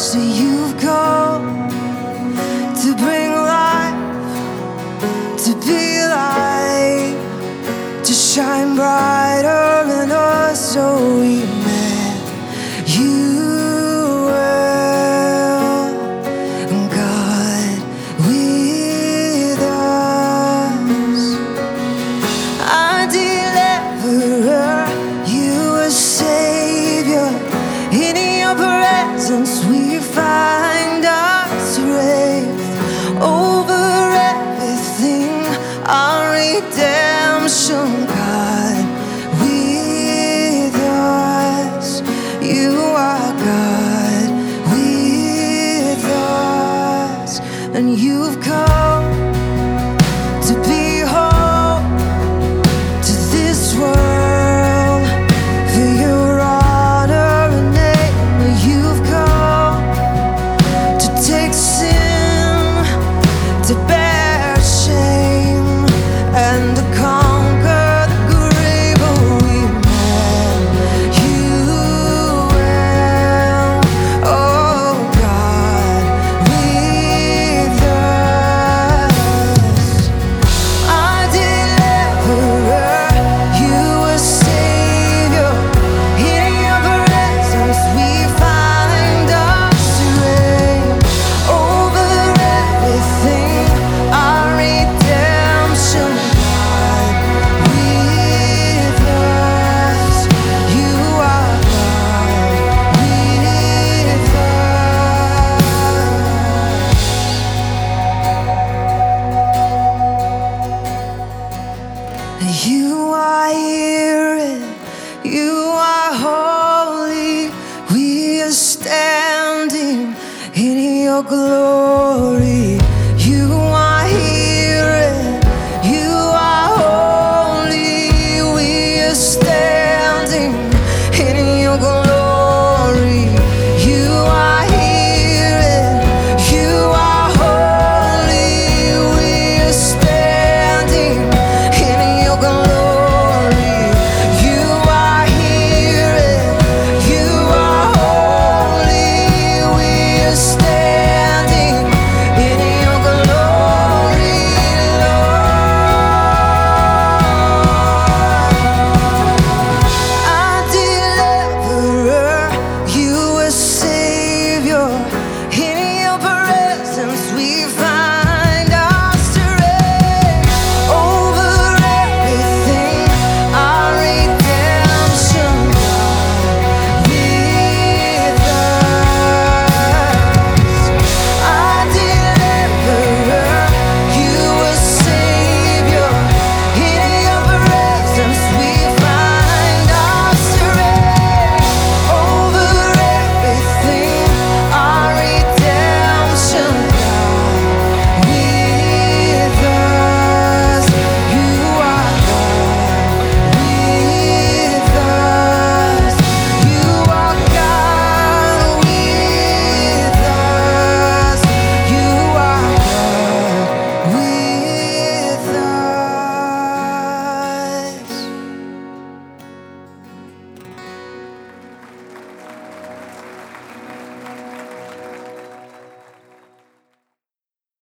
So you've come to bring life, to be light, to shine brighter in us, so we met you. and you've come. standing in your glory.